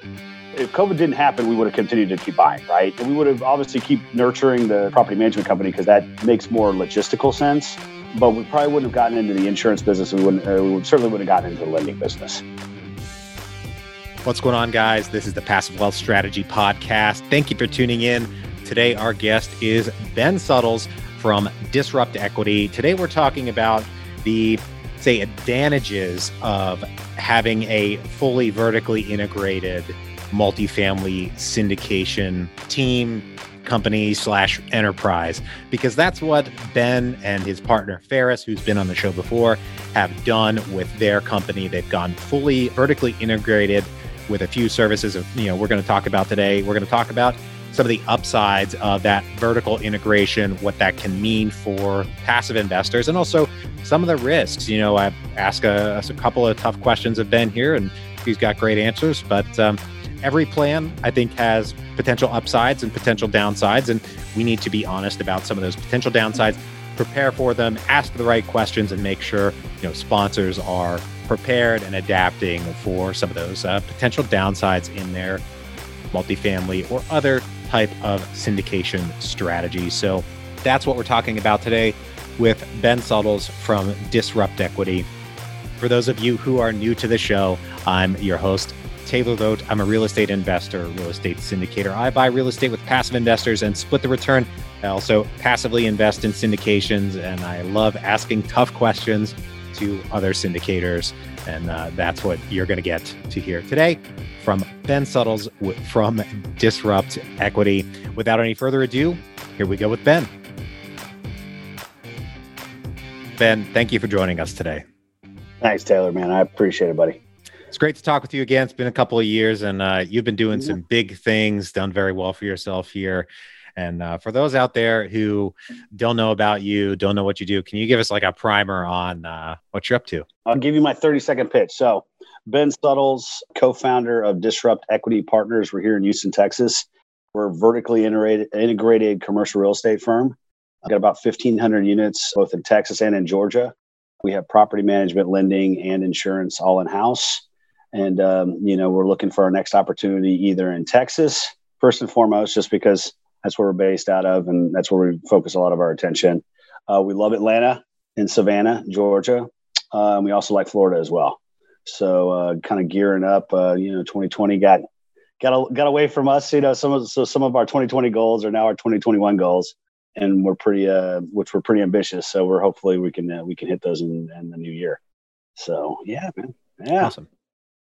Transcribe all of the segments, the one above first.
If COVID didn't happen, we would have continued to keep buying, right? And we would have obviously keep nurturing the property management company because that makes more logistical sense. But we probably wouldn't have gotten into the insurance business. We, wouldn't, uh, we certainly wouldn't have gotten into the lending business. What's going on, guys? This is the Passive Wealth Strategy Podcast. Thank you for tuning in. Today, our guest is Ben Suttles from Disrupt Equity. Today, we're talking about the say advantages of having a fully vertically integrated multifamily syndication team company slash enterprise because that's what ben and his partner ferris who's been on the show before have done with their company. They've gone fully vertically integrated with a few services of you know we're going to talk about today. We're going to talk about some of the upsides of that vertical integration, what that can mean for passive investors, and also some of the risks. You know, I ask a, a couple of tough questions of Ben here, and he's got great answers. But um, every plan, I think, has potential upsides and potential downsides, and we need to be honest about some of those potential downsides. Prepare for them, ask the right questions, and make sure you know sponsors are prepared and adapting for some of those uh, potential downsides in their multifamily or other type of syndication strategy. So that's what we're talking about today with Ben Suttles from Disrupt Equity. For those of you who are new to the show, I'm your host, Taylor Loht. I'm a real estate investor, real estate syndicator. I buy real estate with passive investors and split the return. I also passively invest in syndications, and I love asking tough questions to other syndicators. And uh, that's what you're going to get to hear today from Ben Suttles from Disrupt Equity. Without any further ado, here we go with Ben. Ben, thank you for joining us today. Thanks, Taylor, man. I appreciate it, buddy. It's great to talk with you again. It's been a couple of years, and uh, you've been doing yeah. some big things, done very well for yourself here. And uh, for those out there who don't know about you, don't know what you do, can you give us like a primer on uh, what you're up to? I'll give you my 30 second pitch. So, Ben Suttles, co founder of Disrupt Equity Partners. We're here in Houston, Texas. We're a vertically integrated, integrated commercial real estate firm. I've got about 1,500 units both in Texas and in Georgia. We have property management, lending, and insurance all in house. And, um, you know, we're looking for our next opportunity either in Texas, first and foremost, just because that's where we're based out of and that's where we focus a lot of our attention. Uh, we love Atlanta and Savannah, Georgia. Uh, and we also like Florida as well. So uh, kind of gearing up. Uh, you know, 2020 got got got away from us. You know, some of so some of our 2020 goals are now our 2021 goals, and we're pretty uh, which we're pretty ambitious. So we're hopefully we can uh, we can hit those in, in the new year. So yeah, man. Yeah. Awesome.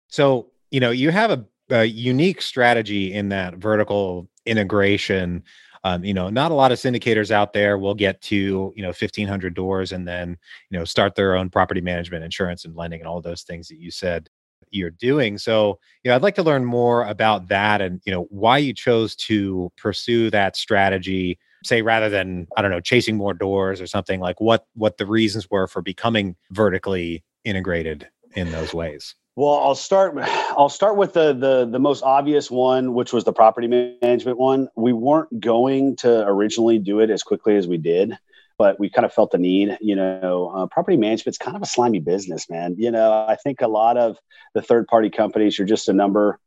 So you know, you have a, a unique strategy in that vertical integration um, you know, not a lot of syndicators out there will get to, you know, 1500 doors and then, you know, start their own property management, insurance and lending and all those things that you said you're doing. So, you know, I'd like to learn more about that and, you know, why you chose to pursue that strategy, say rather than, I don't know, chasing more doors or something like what what the reasons were for becoming vertically integrated in those ways. Well, I'll start. I'll start with the the the most obvious one, which was the property management one. We weren't going to originally do it as quickly as we did, but we kind of felt the need. You know, uh, property management's kind of a slimy business, man. You know, I think a lot of the third party companies are just a number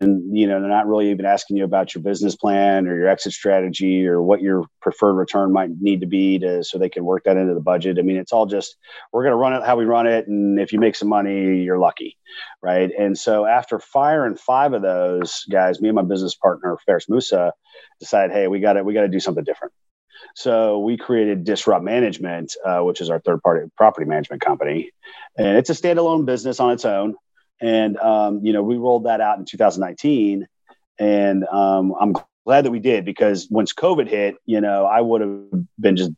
and you know they're not really even asking you about your business plan or your exit strategy or what your preferred return might need to be to so they can work that into the budget i mean it's all just we're going to run it how we run it and if you make some money you're lucky right and so after firing five of those guys me and my business partner Ferris Musa decided hey we got to we got to do something different so we created Disrupt Management, uh, which is our third party property management company. And it's a standalone business on its own. And, um, you know, we rolled that out in 2019. And um, I'm glad that we did because once COVID hit, you know, I would have been just,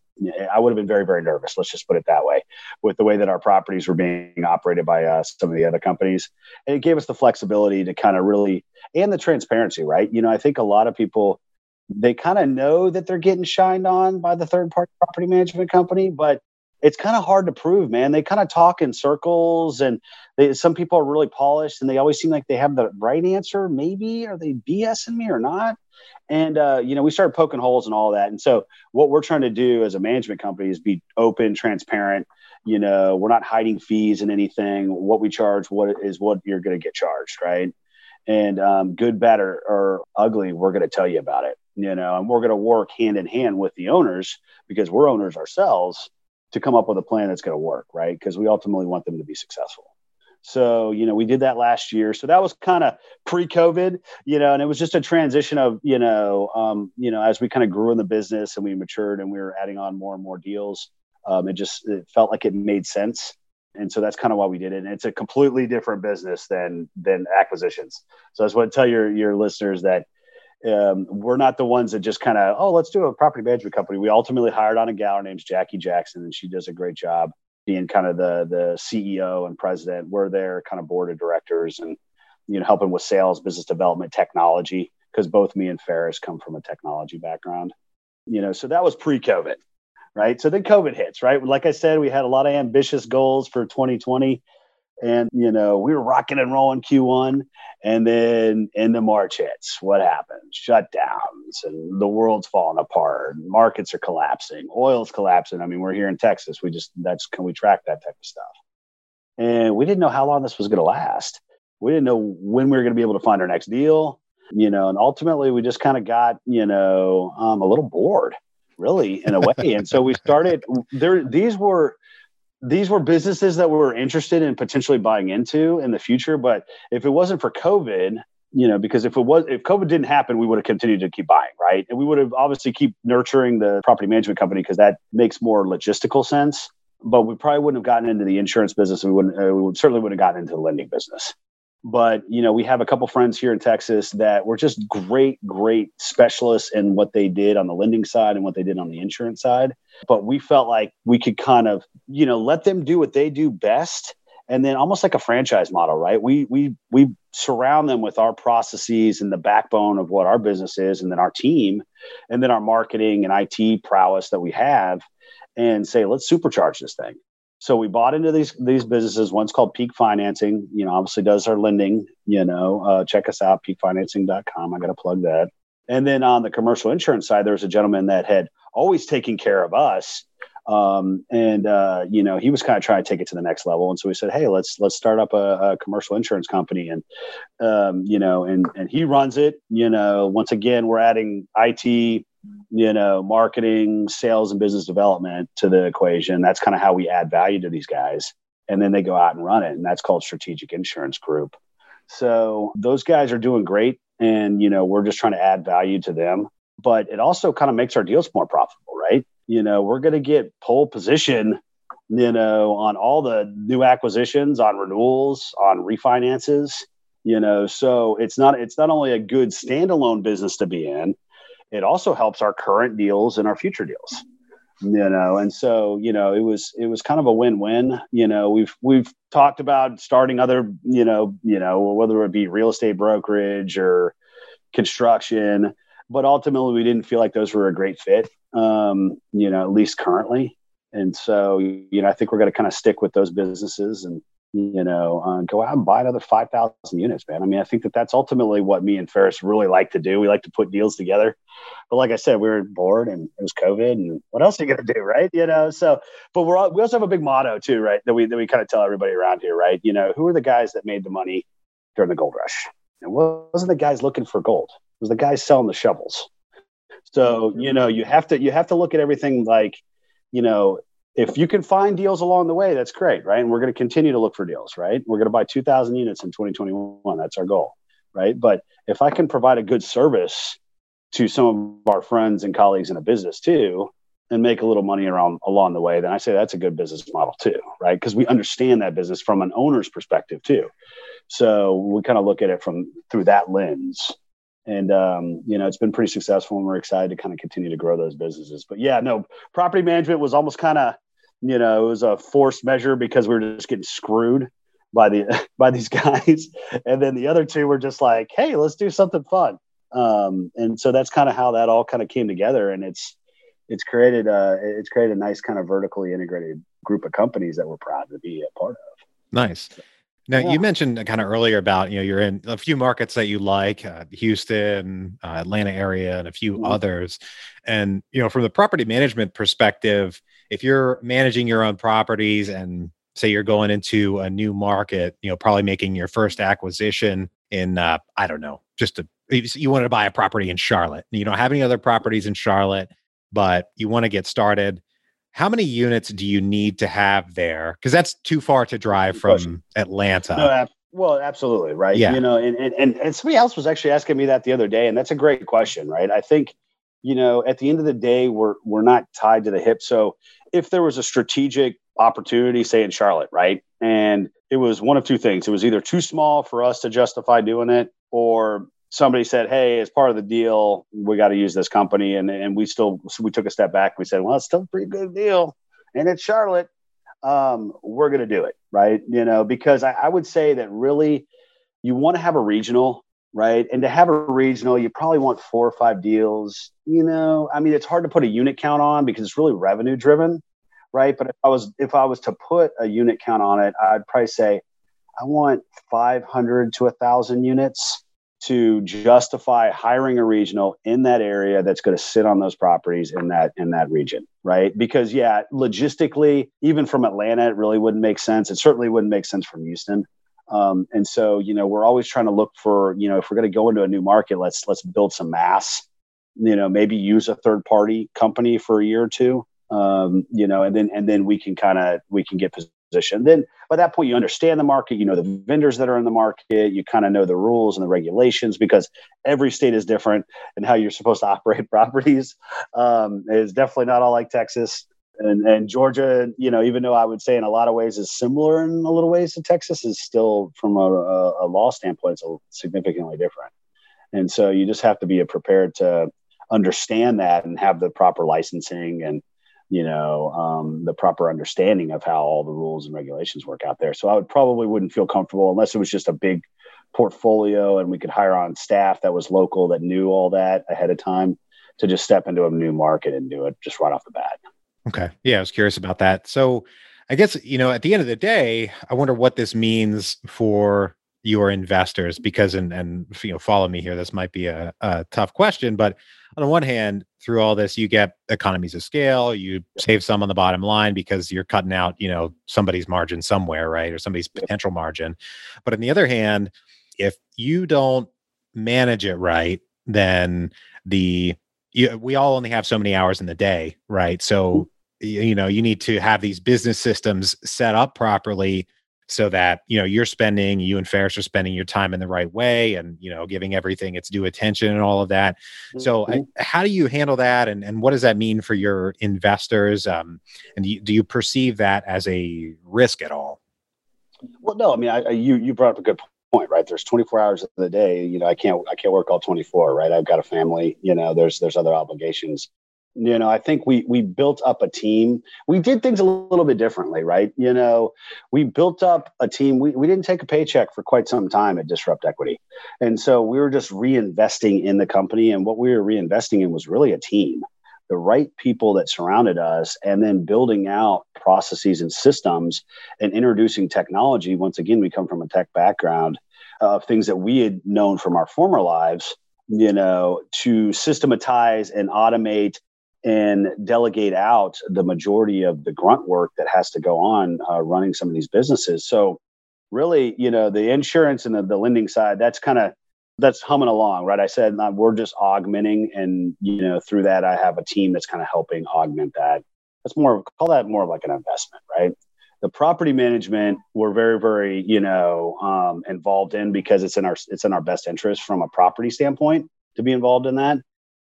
I would have been very, very nervous. Let's just put it that way with the way that our properties were being operated by uh, some of the other companies. And it gave us the flexibility to kind of really, and the transparency, right? You know, I think a lot of people, they kind of know that they're getting shined on by the third party property management company, but it's kind of hard to prove, man. They kind of talk in circles, and they, some people are really polished, and they always seem like they have the right answer. Maybe are they BSing me or not? And uh, you know, we started poking holes and all that. And so, what we're trying to do as a management company is be open, transparent. You know, we're not hiding fees and anything. What we charge, what is what you're going to get charged, right? and um, good, bad, or, or ugly, we're going to tell you about it. You know, and we're going to work hand in hand with the owners because we're owners ourselves to come up with a plan that's going to work, right? Because we ultimately want them to be successful. So, you know, we did that last year. So that was kind of pre-COVID, you know, and it was just a transition of, you know, um, you know, as we kind of grew in the business and we matured and we were adding on more and more deals, um, it just it felt like it made sense. And so that's kind of why we did it. And it's a completely different business than than acquisitions. So I just want to tell your your listeners that um, we're not the ones that just kind of, oh, let's do a property management company. We ultimately hired on a gal. Her name's Jackie Jackson, and she does a great job being kind of the the CEO and president. We're their kind of board of directors and you know helping with sales, business development, technology, because both me and Ferris come from a technology background. You know, so that was pre-COVID, right? So then COVID hits, right? Like I said, we had a lot of ambitious goals for 2020 and you know we were rocking and rolling q1 and then in the march hits. What happens? Shutdowns and the world's falling apart markets are collapsing oil's collapsing. I mean we're here in texas. We just that's can we track that type of stuff? And we didn't know how long this was going to last. We didn't know when we were going to be able to find our next deal you know and ultimately we just kind of got you know um, a little bored really in a way. And so we started there these were these were businesses that we were interested in potentially buying into in the future. But if it wasn't for COVID, you know, because if it was if COVID didn't happen, we would have continued to keep buying, right? And we would have obviously keep nurturing the property management company because that makes more logistical sense. But we probably wouldn't have gotten into the insurance business. And we wouldn't. Uh, we would, certainly wouldn't have gotten into the lending business but you know we have a couple friends here in texas that were just great great specialists in what they did on the lending side and what they did on the insurance side. But we felt like we could kind of you know let them do what they do best and then almost like a franchise model right? We we we surround them with our processes and the backbone of what our business is and then our team and then our marketing and IT prowess that we have and say let's supercharge this thing so we bought into these these businesses. One's called Peak Financing. You know, obviously does our lending. You know, uh, check us out peakfinancing.com. I got to plug that. And then on the commercial insurance side, there was a gentleman that had always taken care of us, um, and uh, you know he was kind of trying to take it to the next level. And so we said, hey, let's let's start up a, a commercial insurance company, and um, you know, and and he runs it. You know, once again, we're adding IT you know, marketing, sales, and business development to the equation. That's kind of how we add value to these guys. And then they go out and run it. And that's called Strategic Insurance Group. So those guys are doing great. And, you know, we're just trying to add value to them. But it also kind of makes our deals more profitable, right? You know, we're going to get pole position, you know, on all the new acquisitions, on renewals, on refinances, you know. So it's not it's not only a good standalone business to be in, it also helps our current deals and our future deals you know and so you know it was it was kind of a win-win you know we've we've talked about starting other you know you know whether it be real estate brokerage or construction but ultimately we didn't feel like those were a great fit um you know at least currently. And so you know i think we're going to kind of stick with those businesses and you know, uh, go out and buy another 5,000 units, man. I mean, I think that that's ultimately what me and Ferris really like to do. We like to put deals together. But like I said, we were bored and it was COVID and what else are you going to do? Right. You know, so, but we're, all, we also have a big motto too, right. That we, that we kind of tell everybody around here, right. You know, who are the guys that made the money during the gold rush? And wasn't the guys looking for gold. It was the guys selling the shovels. So, you know, you have to, you have to look at everything like, you know, if you can find deals along the way, that's great, right? And we're going to continue to look for deals, right? We're going to buy 2,000 units in 2021. That's our goal, right? But if I can provide a good service to some of our friends and colleagues in a business too, and make a little money around along the way, then I say that's a good business model too, right? Because we understand that business from an owner's perspective too. So we kind of look at it from through that lens and um, you know it's been pretty successful and we're excited to kind of continue to grow those businesses but yeah no property management was almost kind of you know it was a forced measure because we were just getting screwed by the by these guys and then the other two were just like hey let's do something fun um, and so that's kind of how that all kind of came together and it's it's created a it's created a nice kind of vertically integrated group of companies that we're proud to be a part of nice now yeah. you mentioned kind of earlier about you know you're in a few markets that you like, uh, Houston, uh, Atlanta area, and a few mm-hmm. others. And you know from the property management perspective, if you're managing your own properties and say you're going into a new market, you know probably making your first acquisition, in uh, I don't know, just a you want to buy a property in Charlotte. You don't have any other properties in Charlotte, but you want to get started. How many units do you need to have there? Because that's too far to drive from Atlanta. No, well, absolutely, right. Yeah. You know, and, and and somebody else was actually asking me that the other day, and that's a great question, right? I think, you know, at the end of the day, we're we're not tied to the hip. So if there was a strategic opportunity, say in Charlotte, right, and it was one of two things. It was either too small for us to justify doing it, or somebody said, "Hey, as part of the deal, we got to use this company," and and we still so we took a step back. We said, "Well, it's still a pretty good deal, and it's Charlotte. Um, we're going to do it, right? You know, because I, I would say that really, you want to have a regional, right? And to have a regional, you probably want four or five deals. You know, I mean, it's hard to put a unit count on because it's really revenue driven, right? But if I was if I was to put a unit count on it, I'd probably say I want 500 to a thousand units to justify hiring a regional in that area that's going to sit on those properties in that in that region right because yeah logistically even from atlanta it really wouldn't make sense it certainly wouldn't make sense from houston um, and so you know we're always trying to look for you know if we're going to go into a new market let's let's build some mass you know maybe use a third party company for a year or two um, you know and then and then we can kind of we can get positioned. Then by that point, you understand the market, you know the vendors that are in the market, you kind of know the rules and the regulations because every state is different and how you're supposed to operate properties um, is definitely not all like Texas. And, and Georgia, you know, even though I would say in a lot of ways is similar in a little ways to Texas, is still from a, a, a law standpoint, it's significantly different. And so you just have to be prepared to understand that and have the proper licensing and you know um, the proper understanding of how all the rules and regulations work out there so i would probably wouldn't feel comfortable unless it was just a big portfolio and we could hire on staff that was local that knew all that ahead of time to just step into a new market and do it just right off the bat okay yeah i was curious about that so i guess you know at the end of the day i wonder what this means for your investors because and and you know follow me here this might be a, a tough question but on the one hand, through all this, you get economies of scale, you save some on the bottom line because you're cutting out, you know, somebody's margin somewhere, right? Or somebody's potential margin. But on the other hand, if you don't manage it right, then the you, we all only have so many hours in the day, right? So you know, you need to have these business systems set up properly so that you know you're spending you and Ferris are spending your time in the right way and you know giving everything its due attention and all of that. So I, mm-hmm. how do you handle that and and what does that mean for your investors? Um, and do you, do you perceive that as a risk at all? Well, no. I mean, I, I, you you brought up a good point, right? There's 24 hours of the day. You know, I can't I can't work all 24, right? I've got a family. You know, there's there's other obligations you know i think we we built up a team. We did things a little bit differently right? You know we built up a team. We, we didn't take a paycheck for quite some time at disrupt equity. And so we were just reinvesting in the company and what we were reinvesting in was really a team the right people that surrounded us and then building out processes and systems and introducing technology. Once again we come from a tech background uh, of things that we had known from our former lives you know, to systematize and automate and delegate out the majority of the grunt work that has to go on uh, running some of these businesses. So, really, you know, the insurance and the, the lending side, that's kind of that's humming along, right? I said we're just augmenting, and you know, through that, I have a team that's kind of helping augment that. That's more call that more like an investment, right? The property management we're very, very, you know, um, involved in because it's in our it's in our best interest from a property standpoint to be involved in that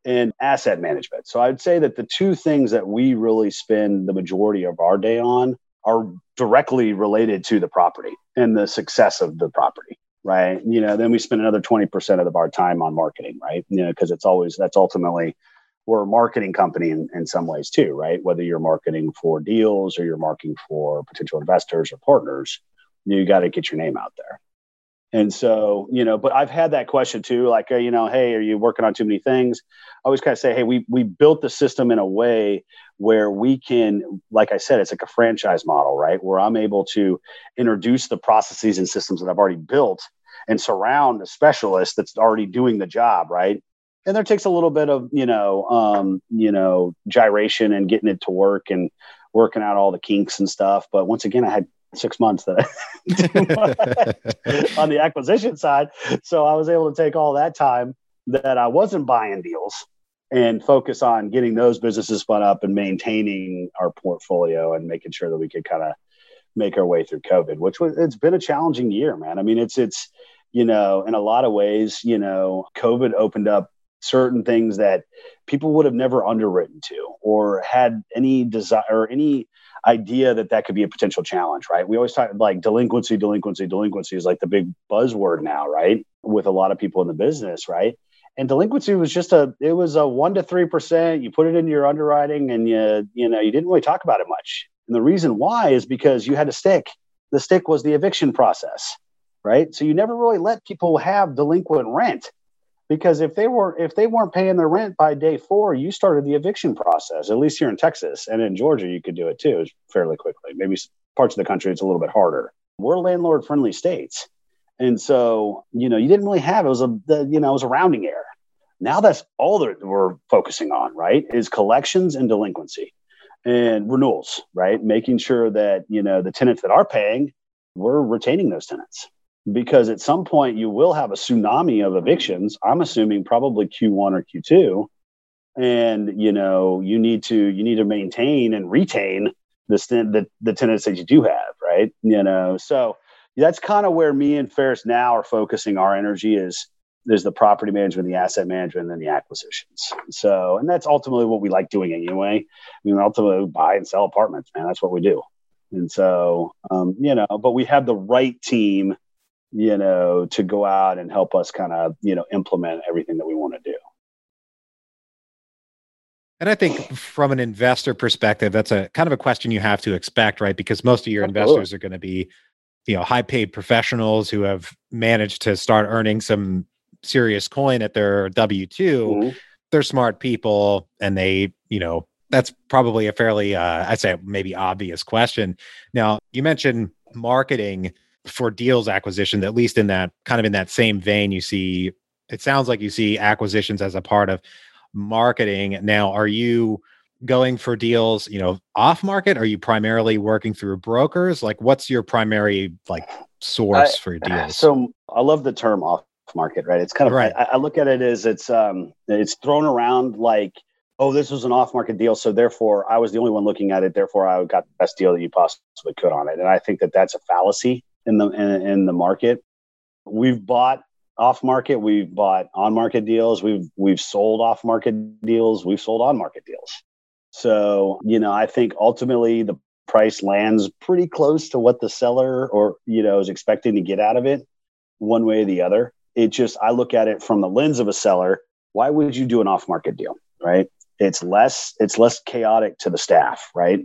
and asset management. So I'd say that the two things that we really spend the majority of our day on are directly related to the property and the success of the property, right? You know, then we spend another 20% of our time on marketing, right? You know, because it's always that's ultimately we're a marketing company in, in some ways too, right? Whether you're marketing for deals or you're marketing for potential investors or partners, you got to get your name out there. And so, you know, but I've had that question too, like, you know, hey, are you working on too many things? I always kind of say, hey, we we built the system in a way where we can, like I said, it's like a franchise model, right? Where I'm able to introduce the processes and systems that I've already built and surround a specialist that's already doing the job, right? And there takes a little bit of, you know, um, you know, gyration and getting it to work and working out all the kinks and stuff. But once again, I had six months that I, on the acquisition side. So I was able to take all that time that I wasn't buying deals and focus on getting those businesses spun up and maintaining our portfolio and making sure that we could kind of make our way through COVID, which was it's been a challenging year, man. I mean, it's it's you know, in a lot of ways, you know, COVID opened up certain things that people would have never underwritten to or had any desire or any idea that that could be a potential challenge, right? We always talk like delinquency, delinquency, delinquency is like the big buzzword now, right? With a lot of people in the business, right? And delinquency was just a it was a one to three percent. You put it into your underwriting, and you you know you didn't really talk about it much. And the reason why is because you had a stick. The stick was the eviction process, right? So you never really let people have delinquent rent because if they were if they weren't paying their rent by day four, you started the eviction process. At least here in Texas and in Georgia, you could do it too, fairly quickly. Maybe parts of the country it's a little bit harder. We're landlord friendly states, and so you know you didn't really have it was a the, you know it was a rounding error. Now that's all that we're focusing on, right? Is collections and delinquency and renewals, right? Making sure that you know the tenants that are paying, we're retaining those tenants because at some point you will have a tsunami of evictions. I'm assuming probably Q1 or Q2, and you know you need to you need to maintain and retain the the, the tenants that you do have, right? You know, so that's kind of where me and Ferris now are focusing our energy is there's the property management, the asset management, and then the acquisitions. So, and that's ultimately what we like doing anyway. I mean, ultimately buy and sell apartments, man. That's what we do. And so, um, you know, but we have the right team you know, to go out and help us kind of, you know, implement everything that we want to do. And I think from an investor perspective, that's a kind of a question you have to expect, right? Because most of your Absolutely. investors are going to be, you know, high paid professionals who have managed to start earning some serious coin at their W 2. Mm-hmm. They're smart people and they, you know, that's probably a fairly, uh, I'd say maybe obvious question. Now, you mentioned marketing for deals acquisitions, at least in that kind of in that same vein, you see it sounds like you see acquisitions as a part of marketing. Now, are you going for deals, you know, off market? Are you primarily working through brokers? Like what's your primary like source I, for deals? So I love the term off market, right? It's kind of right. I, I look at it as it's um it's thrown around like oh, this was an off market deal. So therefore, I was the only one looking at it. Therefore, I got the best deal that you possibly could on it. And I think that that's a fallacy in the in, in the market. We've bought off market, we've bought on market deals, we've we've sold off market deals, we've sold on market deals. So, you know, I think ultimately the price lands pretty close to what the seller or, you know, is expecting to get out of it one way or the other. It just I look at it from the lens of a seller, why would you do an off market deal, right? It's less it's less chaotic to the staff, right?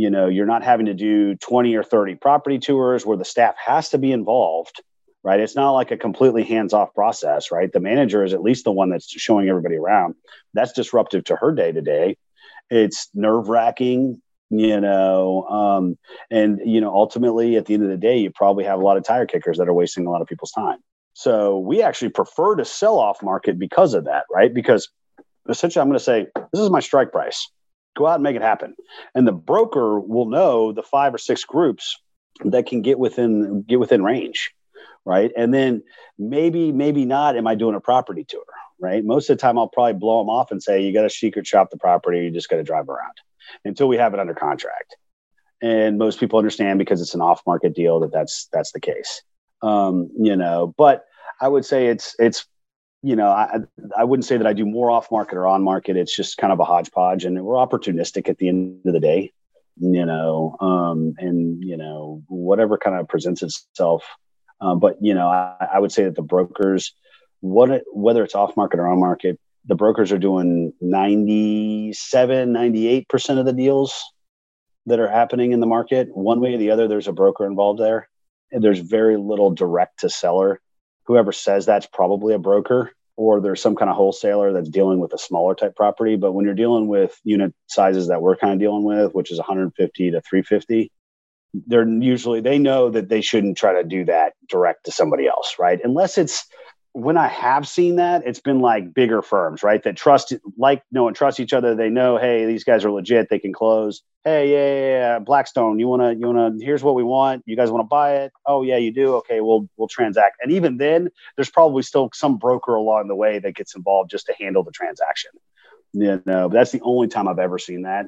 You know you're not having to do 20 or 30 property tours where the staff has to be involved right? It's not like a completely hands-off process right? The manager is at least the one that's showing everybody around. That's disruptive to her day to day it's nerve-wracking you know um, and you know ultimately at the end of the day you probably have a lot of tire kickers that are wasting a lot of people's time. So we actually prefer to sell off market because of that right? Because essentially i'm going to say this is my strike price go out and make it happen. And the broker will know the five or six groups that can get within get within range, right? And then maybe maybe not. Am I doing a property tour? Right. Most of the time, I'll probably blow them off and say, "You got to secret shop the property. You just got to drive around until we have it under contract." And most people understand because it's an off market deal that that's that's the case. Um, you know, but I would say it's it's you know, I, I wouldn't say that I do more off market or on market. It's just kind of a hodgepodge, and we're opportunistic at the end of the day, you know, um, and you know whatever kind of presents itself. Um, but you know, I, I, would say that the brokers, what whether it's off market or on market, the brokers are doing 97, 98 percent of the deals that are happening in the market. One way or the other, there's a broker involved there, and there's very little direct to seller whoever says that's probably a broker or there's some kind of wholesaler that's dealing with a smaller type property. But when you're dealing with unit sizes that we're kind of dealing with, which is 150 to 350, they're usually they know that they shouldn't try to do that direct to somebody else, right? Unless it's when I have seen that, it's been like bigger firms, right? That trust, like, know and trust each other. They know, hey, these guys are legit. They can close. Hey, yeah, yeah, yeah. Blackstone, you want to, you want to. Here's what we want. You guys want to buy it? Oh, yeah, you do. Okay, we'll we'll transact. And even then, there's probably still some broker along the way that gets involved just to handle the transaction. You know, that's the only time I've ever seen that.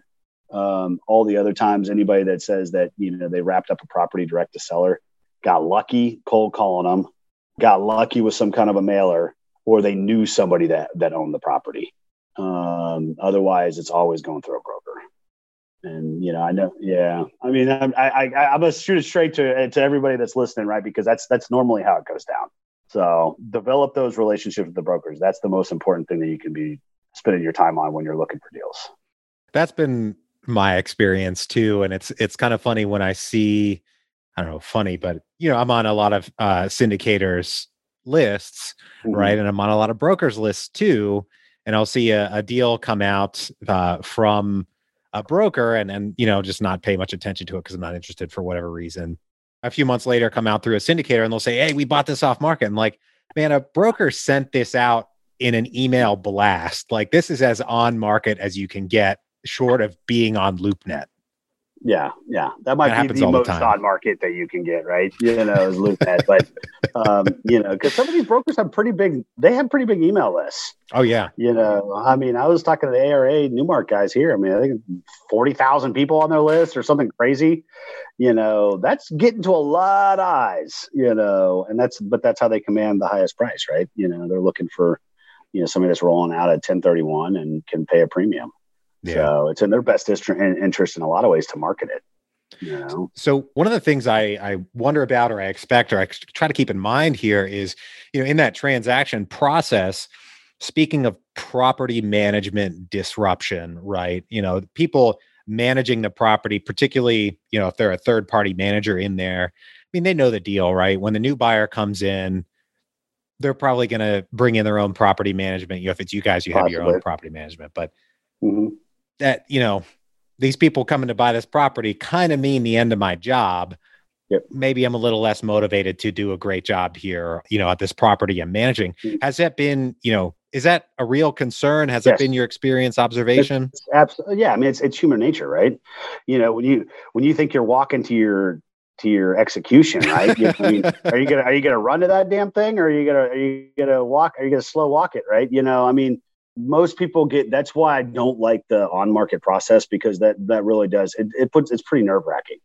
Um, all the other times, anybody that says that you know they wrapped up a property direct to seller got lucky cold calling them got lucky with some kind of a mailer or they knew somebody that that owned the property. Um, otherwise, it's always going through a broker. And you know, I know, yeah. I mean, I, I, I, I'm gonna shoot it straight to to everybody that's listening, right? Because that's that's normally how it goes down. So develop those relationships with the brokers. That's the most important thing that you can be spending your time on when you're looking for deals. That's been my experience too, and it's it's kind of funny when I see I don't know, funny, but you know, I'm on a lot of uh, syndicators lists, mm-hmm. right? And I'm on a lot of brokers lists too. And I'll see a, a deal come out uh, from a broker and and you know just not pay much attention to it because I'm not interested for whatever reason. A few months later, come out through a syndicator and they'll say, "Hey, we bought this off market." I'm like, man, a broker sent this out in an email blast. Like this is as on market as you can get, short of being on LoopNet. Yeah, yeah, that might that be the most the on market that you can get, right? You know, is LoopNet, but um, you know, because some of these brokers have pretty big, they have pretty big email lists. Oh yeah, you know, I mean, I was talking to the ARA Newmark guys here. I mean, I think forty thousand people on their list or something crazy. You know, that's getting to a lot of eyes. You know, and that's but that's how they command the highest price, right? You know, they're looking for you know somebody that's rolling out at ten thirty one and can pay a premium. Yeah. So it's in their best interest in a lot of ways to market it. You know? So one of the things I, I wonder about or I expect or I try to keep in mind here is, you know, in that transaction process, speaking of property management disruption, right? You know, people managing the property, particularly, you know, if they're a third party manager in there, I mean, they know the deal, right? When the new buyer comes in, they're probably going to bring in their own property management. You know, if it's you guys, you Possibly. have your own property management, but mm-hmm that you know these people coming to buy this property kind of mean the end of my job. Yep. maybe i'm a little less motivated to do a great job here you know at this property i'm managing. Mm-hmm. has that been you know is that a real concern? Has yes. that been your experience observation? it's, it's absolutely yeah i mean it's, it's human nature right? You know when you when you think you're walking to your to your execution right? You, I mean, are you gonna are you gonna run to that damn thing or are you gonna are you gonna walk are you gonna slow walk it right? You know i mean most people get that's why I don't like the on market process because that that really does it, it puts it's pretty nerve wracking,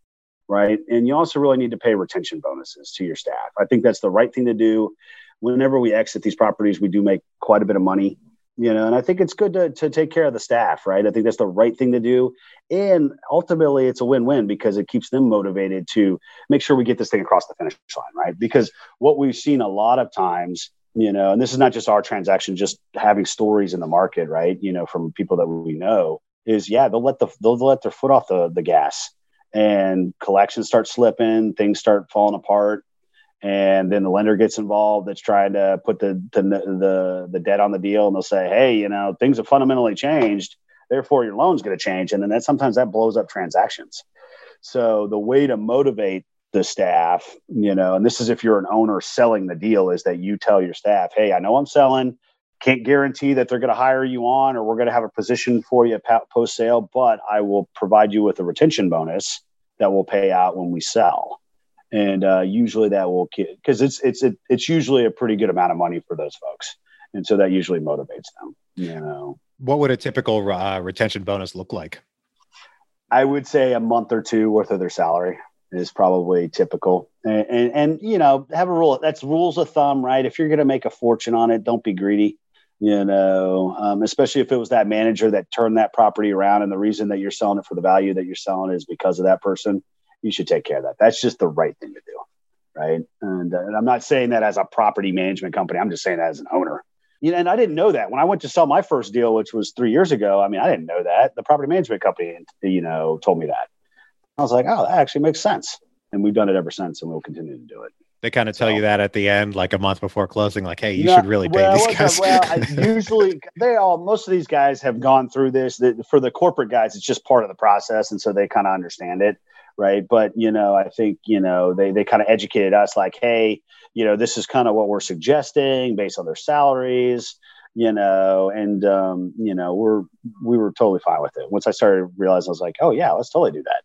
right? And you also really need to pay retention bonuses to your staff. I think that's the right thing to do. Whenever we exit these properties, we do make quite a bit of money, you know, and I think it's good to to take care of the staff, right? I think that's the right thing to do, and ultimately it's a win win because it keeps them motivated to make sure we get this thing across the finish line, right? Because what we've seen a lot of times you know and this is not just our transaction just having stories in the market right? You know from people that we know is yeah they'll let the they'll let their foot off the the gas. And collections start slipping things start falling apart and then the lender gets involved that's trying to put the the the, the debt on the deal and they'll say hey you know things have fundamentally changed therefore your loan's going to change. And then that sometimes that blows up transactions. So the way to motivate the staff, you know, and this is if you're an owner selling the deal, is that you tell your staff, hey, I know I'm selling, can't guarantee that they're going to hire you on or we're going to have a position for you post sale, but I will provide you with a retention bonus that will pay out when we sell. And uh, usually that will because it's it's it, it's usually a pretty good amount of money for those folks, and so that usually motivates them. You know, what would a typical uh, retention bonus look like? I would say a month or two worth of their salary is probably typical. And, and, and, you know, have a rule. That's rules of thumb, right? If you're going to make a fortune on it, don't be greedy. You know, um, especially if it was that manager that turned that property around, and the reason that you're selling it for the value that you're selling is because of that person. You should take care of that. That's just the right thing to do, right? And, uh, and I'm not saying that as a property management company. I'm just saying that as an owner. You know, and I didn't know that when I went to sell my first deal, which was three years ago. I mean, I didn't know that the property management company, you know, told me that. I was like, oh, that actually makes sense. And we've done it ever since, and we'll continue to do it. They kind of tell so, you that at the end, like a month before closing, like, "Hey, you no, should really pay well, these guys." well, I, usually they all, most of these guys have gone through this. The, for the corporate guys, it's just part of the process, and so they kind of understand it. right? But you know, I think you know they they kind of educated us like, hey, you know, this is kind of what we're suggesting based on their salaries, you know, and um, you know, we're we were totally fine with it. Once I started realizing, I was like, oh yeah, let's totally do that.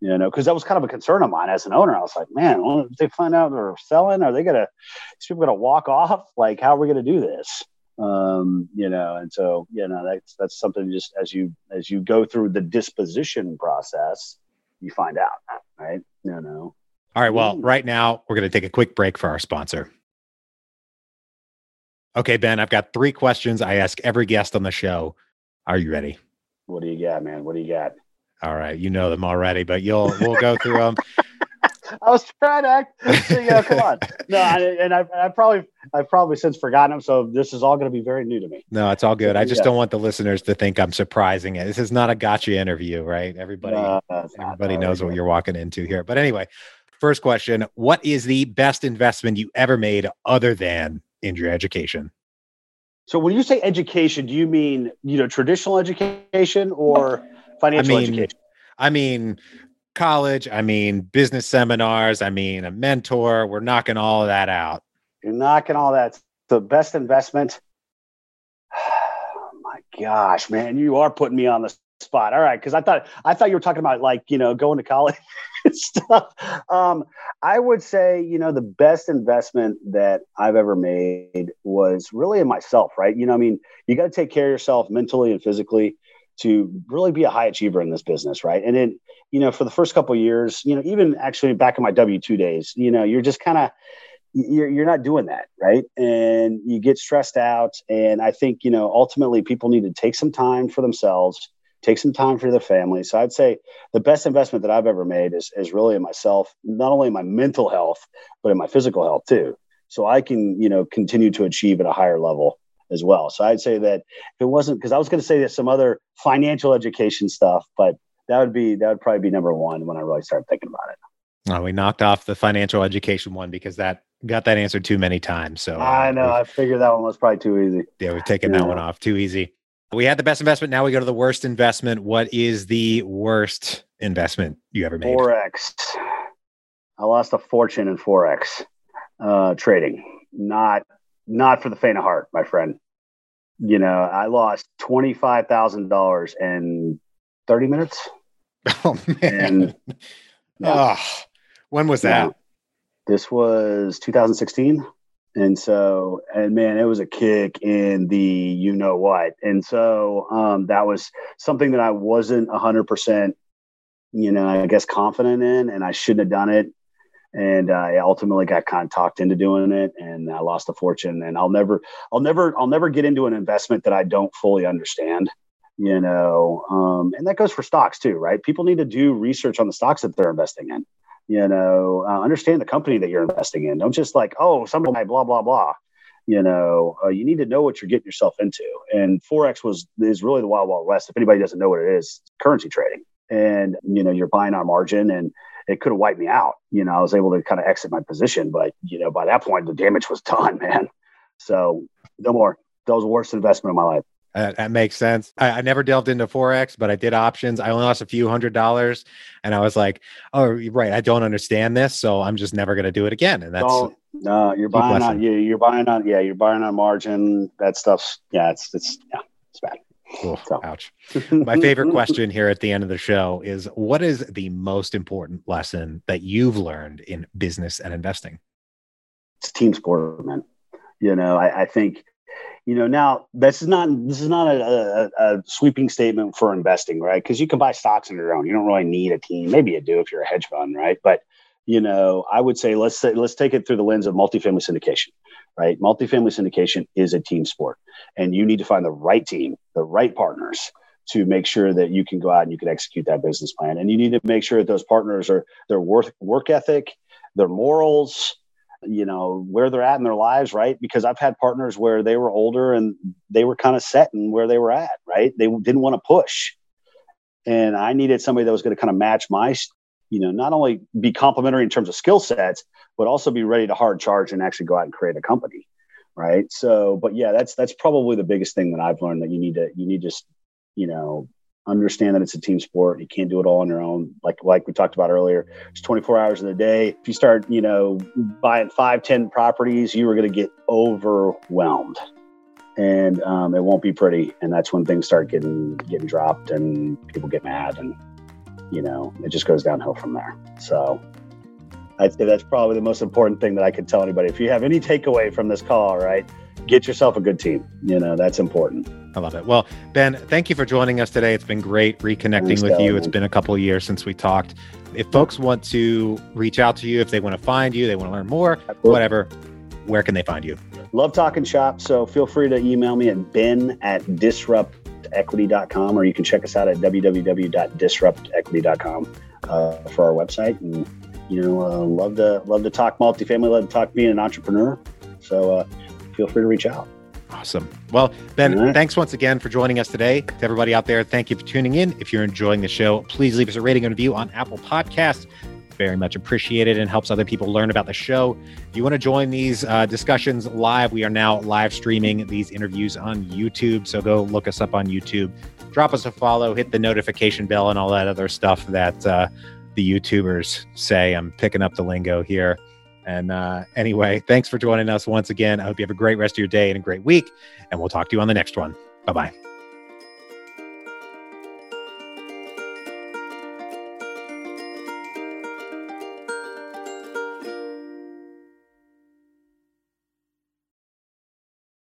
You know, because that was kind of a concern of mine as an owner. I was like, man, if they find out they're selling, are they gonna these people gonna walk off? Like, how are we gonna do this? um, you know, and so you know that's that's something just as you as you go through the disposition process, you find out, right? You know. All right. Well, right now we're to take a quick break for our sponsor. Okay, Ben, I've got three questions I ask every guest on the show. Are you ready? What do you got, man? What do you got? All right, you know them already, but you'll we'll go through them. I was trying to act. You know, come on. No, I, and I, I probably, I've probably since forgotten them. So this is all going to be very new to me. No, it's all good. I just yeah. don't want the listeners to think I'm surprising it. This is not a gotcha interview, right? Everybody, no, everybody knows what you're walking into here. But anyway, first question: What is the best investment you ever made other than in your education? So when you say education, do you mean you know traditional education or financial I mean, education? I mean college. I mean, business seminars. I mean, a mentor. We're knocking all of that out. You're knocking all that. The best investment. Oh my gosh, man, you are putting me on the spot. All right, because I thought I thought you were talking about like you know going to college stuff. Um, I would say you know the best investment that I've ever made was really in myself. Right? You know, I mean, you got to take care of yourself mentally and physically to really be a high achiever in this business, right? And then, you know, for the first couple years, you know, even actually back in my W two days, you know, you're just kind of you're you're not doing that, right? And you get stressed out. And I think you know, ultimately, people need to take some time for themselves, take some time for their family. So I'd say the best investment that I've ever made is is really in myself, not only in my mental health, but in my physical health too. So I can you know continue to achieve at a higher level as well. So I'd say that if it wasn't because I was going to say that some other financial education stuff, but that would be that would probably be number one when I really start thinking about it. Oh, we knocked off the financial education one because that got that answer too many times. So I know I figured that one was probably too easy. Yeah, we've taken yeah. that one off too easy. We had the best investment. Now we go to the worst investment. What is the worst investment you ever made? Forex. I lost a fortune in forex uh, trading. Not not for the faint of heart, my friend. You know, I lost twenty five thousand dollars in thirty minutes. Oh man! And, yeah. oh, when was that? Yeah. This was 2016. And so, and man, it was a kick in the you know what. And so um, that was something that I wasn't 100%, you know, I guess confident in, and I shouldn't have done it and uh, I ultimately got kind of talked into doing it, and I lost a fortune. And I'll never, I'll never, I'll never get into an investment that I don't fully understand. You know, um, and that goes for stocks too, right? People need to do research on the stocks that they're investing in. You know, uh, understand the company that you're investing in. Don't just like, oh, somebody blah blah blah. You know, uh, you need to know what you're getting yourself into. And forex was is really the wild wild west. If anybody doesn't know what it is, currency trading. And you know, you're buying on margin and it could have wiped me out. You know, I was able to kind of exit my position, but you know, by that point, the damage was done, man. So no more. That was the worst investment of my life. Uh, that makes sense. I, I, never delved into forex, but I did options. I only lost a few hundred dollars, and I was like, "Oh, right, I don't understand this, so I'm just never going to do it again." And that's no, you're buying on you, you're buying on yeah, you're buying on margin. That stuff's yeah, it's it's yeah, it's bad. Cool. So. Ouch. My favorite question here at the end of the show is what is the most important lesson that you've learned in business and investing? It's team sport, man. You know, I, I think, you know, now this is not this is not a, a, a sweeping statement for investing, right? Because you can buy stocks on your own. You don't really need a team. Maybe you do if you're a hedge fund, right? But you know, I would say let's say, let's take it through the lens of multifamily syndication, right? Multifamily syndication is a team sport, and you need to find the right team, the right partners to make sure that you can go out and you can execute that business plan. And you need to make sure that those partners are their work work ethic, their morals, you know, where they're at in their lives, right? Because I've had partners where they were older and they were kind of set in where they were at, right? They didn't want to push. And I needed somebody that was going to kind of match my you know, not only be complementary in terms of skill sets, but also be ready to hard charge and actually go out and create a company. Right. So, but yeah, that's, that's probably the biggest thing that I've learned that you need to, you need just, you know, understand that it's a team sport. You can't do it all on your own. Like like we talked about earlier, it's 24 hours in the day. If you start, you know, buying five, 10 properties, you are going to get overwhelmed. And um, it won't be pretty. And that's when things start getting getting dropped and people get mad and you know, it just goes downhill from there. So I'd say that's probably the most important thing that I could tell anybody. If you have any takeaway from this call, right, get yourself a good team. You know, that's important. I love it. Well, Ben, thank you for joining us today. It's been great reconnecting Thanks, with you. It's been a couple of years since we talked. If folks want to reach out to you, if they want to find you, they want to learn more, Absolutely. whatever, where can they find you? Love talking shop. So feel free to email me at ben at disruptequity.com or you can check us out at www.disruptequity.com uh, for our website. And, you know, uh, love to love to talk multifamily, love to talk being an entrepreneur. So uh, feel free to reach out. Awesome. Well, Ben, right. thanks once again for joining us today. To everybody out there, thank you for tuning in. If you're enjoying the show, please leave us a rating and review on Apple Podcasts. Very much appreciated and helps other people learn about the show. If you want to join these uh, discussions live, we are now live streaming these interviews on YouTube. So go look us up on YouTube, drop us a follow, hit the notification bell, and all that other stuff that uh, the YouTubers say. I'm picking up the lingo here. And uh, anyway, thanks for joining us once again. I hope you have a great rest of your day and a great week. And we'll talk to you on the next one. Bye bye.